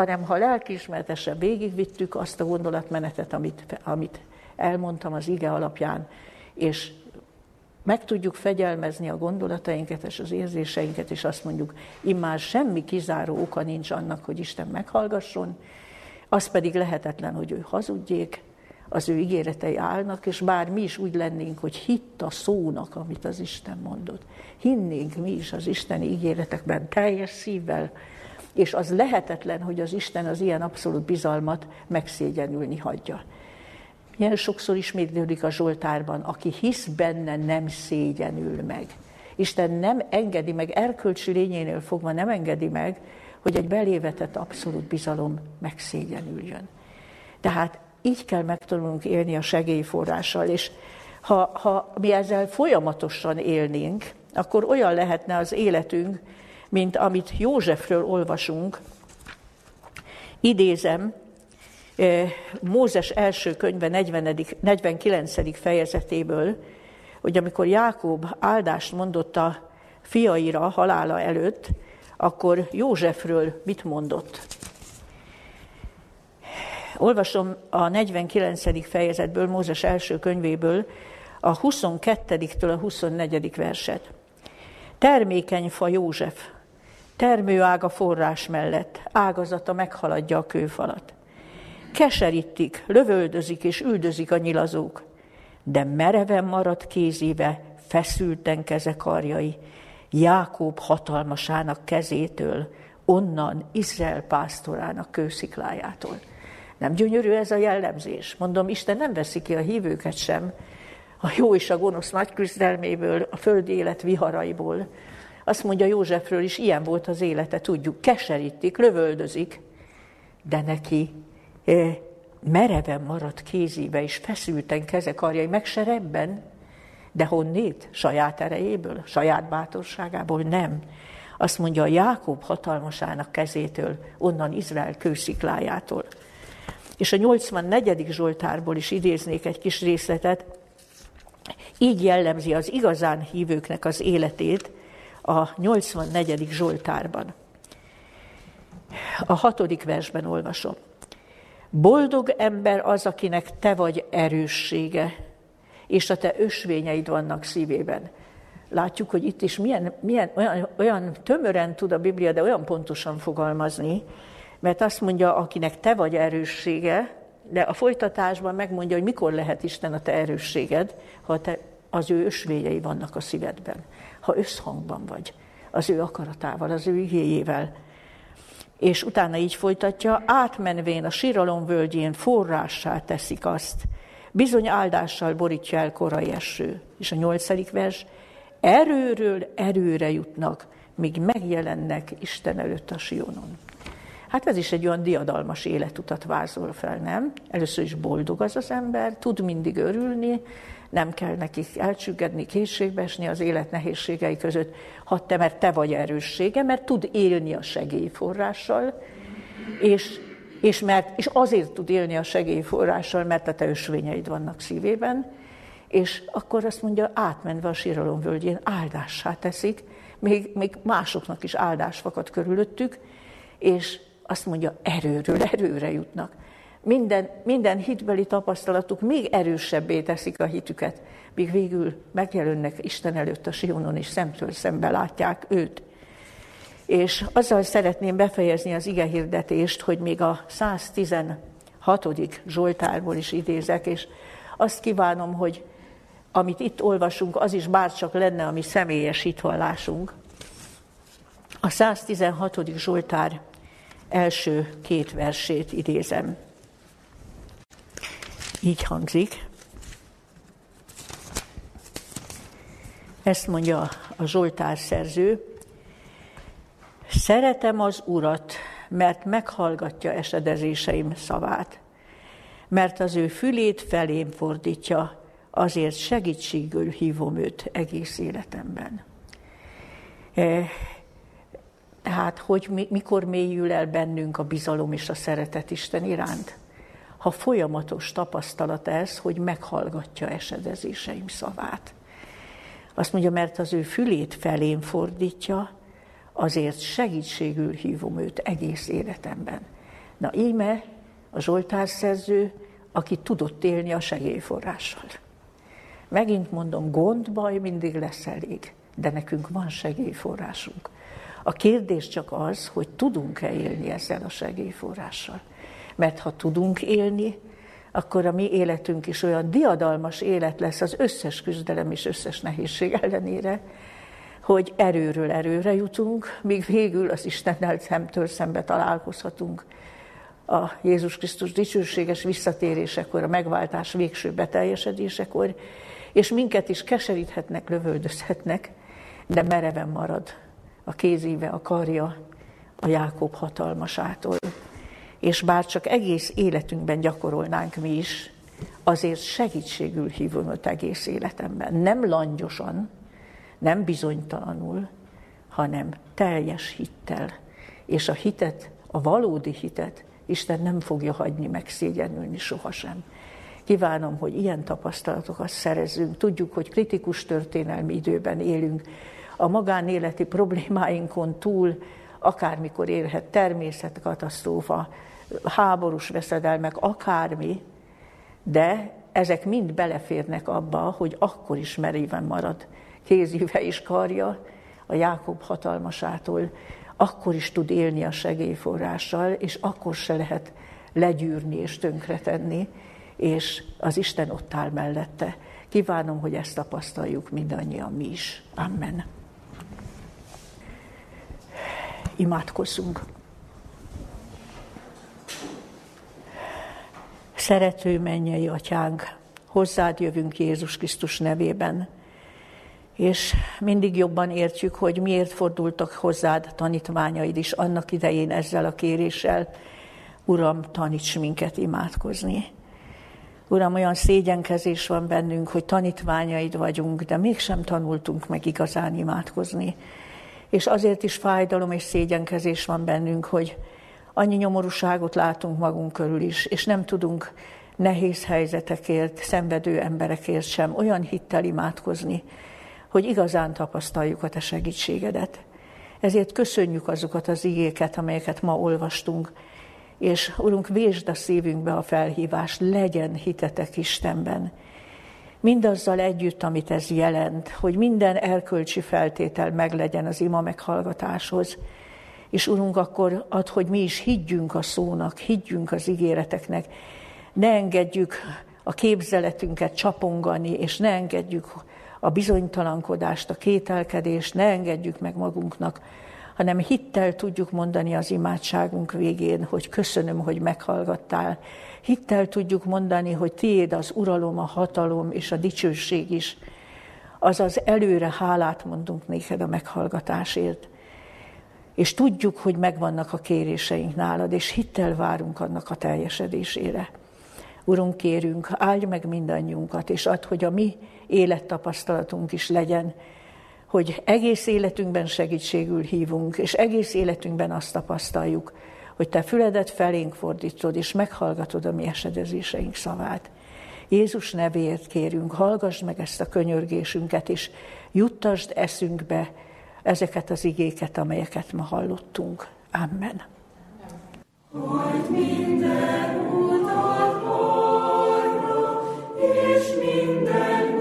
hanem ha lelkiismeretesen végigvittük azt a gondolatmenetet, amit, amit elmondtam az ige alapján, és meg tudjuk fegyelmezni a gondolatainkat és az érzéseinket, és azt mondjuk, immár semmi kizáró oka nincs annak, hogy Isten meghallgasson, az pedig lehetetlen, hogy ő hazudjék, az ő ígéretei állnak, és bár mi is úgy lennénk, hogy hitt a szónak, amit az Isten mondott. Hinnénk mi is az Isteni ígéretekben teljes szívvel, és az lehetetlen, hogy az Isten az ilyen abszolút bizalmat megszégyenülni hagyja. Milyen sokszor ismétlődik a Zsoltárban, aki hisz benne, nem szégyenül meg. Isten nem engedi meg, erkölcsi lényénél fogva nem engedi meg, hogy egy belévetett abszolút bizalom megszégyenüljön. Tehát így kell megtanulnunk élni a segélyforrással, és ha, ha mi ezzel folyamatosan élnénk, akkor olyan lehetne az életünk, mint amit Józsefről olvasunk. Idézem, Mózes első könyve 40, 49. fejezetéből, hogy amikor Jákob áldást mondott a fiaira halála előtt, akkor Józsefről mit mondott? Olvasom a 49. fejezetből, Mózes első könyvéből, a 22-től a 24. verset. Termékeny fa József, termőága forrás mellett, ágazata meghaladja a kőfalat. Keserítik, lövöldözik és üldözik a nyilazók, de mereven maradt kézébe, feszülten keze karjai, Jákob hatalmasának kezétől, onnan Izrael pásztorának kősziklájától. Nem gyönyörű ez a jellemzés? Mondom, Isten nem veszi ki a hívőket sem a jó és a gonosz nagy küzdelméből, a földi élet viharaiból. Azt mondja Józsefről is, ilyen volt az élete, tudjuk, keserítik, lövöldözik, de neki mereven maradt kézébe, és feszülten keze karjai, meg se rebben, de honnét? Saját erejéből, saját bátorságából? Nem. Azt mondja, a Jákob hatalmasának kezétől, onnan Izrael kősziklájától. És a 84. Zsoltárból is idéznék egy kis részletet, így jellemzi az igazán hívőknek az életét a 84. Zsoltárban. A hatodik versben olvasom. Boldog ember az, akinek te vagy erőssége, és a te ösvényeid vannak szívében. Látjuk, hogy itt is milyen, milyen olyan, olyan tömören tud a Biblia, de olyan pontosan fogalmazni, mert azt mondja, akinek te vagy erőssége, de a folytatásban megmondja, hogy mikor lehet Isten a te erősséged, ha te, az ő ösvényei vannak a szívedben, ha összhangban vagy az ő akaratával, az ő igéjével. És utána így folytatja, átmenvén a síralom völgyén forrássá teszik azt, bizony áldással borítja el korai eső. És a nyolcadik vers, erőről erőre jutnak, míg megjelennek Isten előtt a Sionon. Hát ez is egy olyan diadalmas életutat vázol fel, nem? Először is boldog az az ember, tud mindig örülni, nem kell nekik elcsüggedni, készségbe esni az élet nehézségei között, ha te, mert te vagy erőssége, mert tud élni a segélyforrással, és, és, mert, és azért tud élni a segélyforrással, mert a te ösvényeid vannak szívében, és akkor azt mondja, átmenve a síralom völgyén áldássá teszik, még, még másoknak is áldás fakad körülöttük, és azt mondja, erőről erőre jutnak. Minden, minden hitbeli tapasztalatuk még erősebbé teszik a hitüket, míg végül megjelennek Isten előtt a Sionon, és szemtől szembe látják őt. És azzal szeretném befejezni az ige hirdetést, hogy még a 116. Zsoltárból is idézek, és azt kívánom, hogy amit itt olvasunk, az is bárcsak lenne a mi személyes hitvallásunk. A 116. Zsoltár első két versét idézem. Így hangzik. Ezt mondja a Zsoltár szerző. Szeretem az Urat, mert meghallgatja esedezéseim szavát, mert az ő fülét felém fordítja, azért segítségül hívom őt egész életemben. Tehát, hogy mikor mélyül el bennünk a bizalom és a szeretet Isten iránt? Ha folyamatos tapasztalat ez, hogy meghallgatja esedezéseim szavát. Azt mondja, mert az ő fülét felén fordítja, azért segítségül hívom őt egész életemben. Na íme a Zsoltár szerző, aki tudott élni a segélyforrással. Megint mondom, gond, baj mindig lesz elég, de nekünk van segélyforrásunk. A kérdés csak az, hogy tudunk-e élni ezzel a segélyforrással. Mert ha tudunk élni, akkor a mi életünk is olyan diadalmas élet lesz az összes küzdelem és összes nehézség ellenére, hogy erőről erőre jutunk, míg végül az Istennel szemtől szembe találkozhatunk. A Jézus Krisztus dicsőséges visszatérésekor, a megváltás végső beteljesedésekor, és minket is keseríthetnek, lövöldözhetnek, de mereven marad a kézébe, a karja a Jákob hatalmasától. És bár csak egész életünkben gyakorolnánk mi is, azért segítségül hívom őt egész életemben. Nem langyosan, nem bizonytalanul, hanem teljes hittel. És a hitet, a valódi hitet Isten nem fogja hagyni megszégyenülni sohasem. Kívánom, hogy ilyen tapasztalatokat szerezzünk. Tudjuk, hogy kritikus történelmi időben élünk. A magánéleti problémáinkon túl akármikor érhet természetkatasztrófa, háborús veszedelmek, akármi, de ezek mind beleférnek abba, hogy akkor is meréven marad kézíve is karja a Jákob hatalmasától, akkor is tud élni a segélyforrással, és akkor se lehet legyűrni és tönkretenni, és az Isten ott áll mellette. Kívánom, hogy ezt tapasztaljuk mindannyian mi is. Amen. Imádkozzunk. Szerető mennyei atyánk, hozzád jövünk Jézus Krisztus nevében, és mindig jobban értjük, hogy miért fordultak hozzád tanítványaid is annak idején ezzel a kéréssel. Uram, taníts minket imádkozni. Uram, olyan szégyenkezés van bennünk, hogy tanítványaid vagyunk, de mégsem tanultunk meg igazán imádkozni. És azért is fájdalom és szégyenkezés van bennünk, hogy annyi nyomorúságot látunk magunk körül is, és nem tudunk nehéz helyzetekért, szenvedő emberekért sem olyan hittel imádkozni, hogy igazán tapasztaljuk a Te segítségedet. Ezért köszönjük azokat az igéket, amelyeket ma olvastunk, és Urunk, vésd a szívünkbe a felhívás, legyen hitetek Istenben. Mindazzal együtt, amit ez jelent, hogy minden erkölcsi feltétel meglegyen az ima meghallgatáshoz, és Urunk, akkor ad, hogy mi is higgyünk a szónak, higgyünk az ígéreteknek, ne engedjük a képzeletünket csapongani, és ne engedjük a bizonytalankodást, a kételkedést, ne engedjük meg magunknak, hanem hittel tudjuk mondani az imádságunk végén, hogy köszönöm, hogy meghallgattál. Hittel tudjuk mondani, hogy tiéd az uralom, a hatalom és a dicsőség is. Azaz előre hálát mondunk néked a meghallgatásért. És tudjuk, hogy megvannak a kéréseink nálad, és hittel várunk annak a teljesedésére. Urunk, kérünk, áldj meg mindannyiunkat, és add, hogy a mi élettapasztalatunk is legyen, hogy egész életünkben segítségül hívunk, és egész életünkben azt tapasztaljuk, hogy Te füledet felénk fordítod, és meghallgatod a mi esedezéseink szavát. Jézus nevéért kérünk, hallgass meg ezt a könyörgésünket, és juttasd eszünkbe ezeket az igéket, amelyeket ma hallottunk. Amen. Hogy minden utat és minden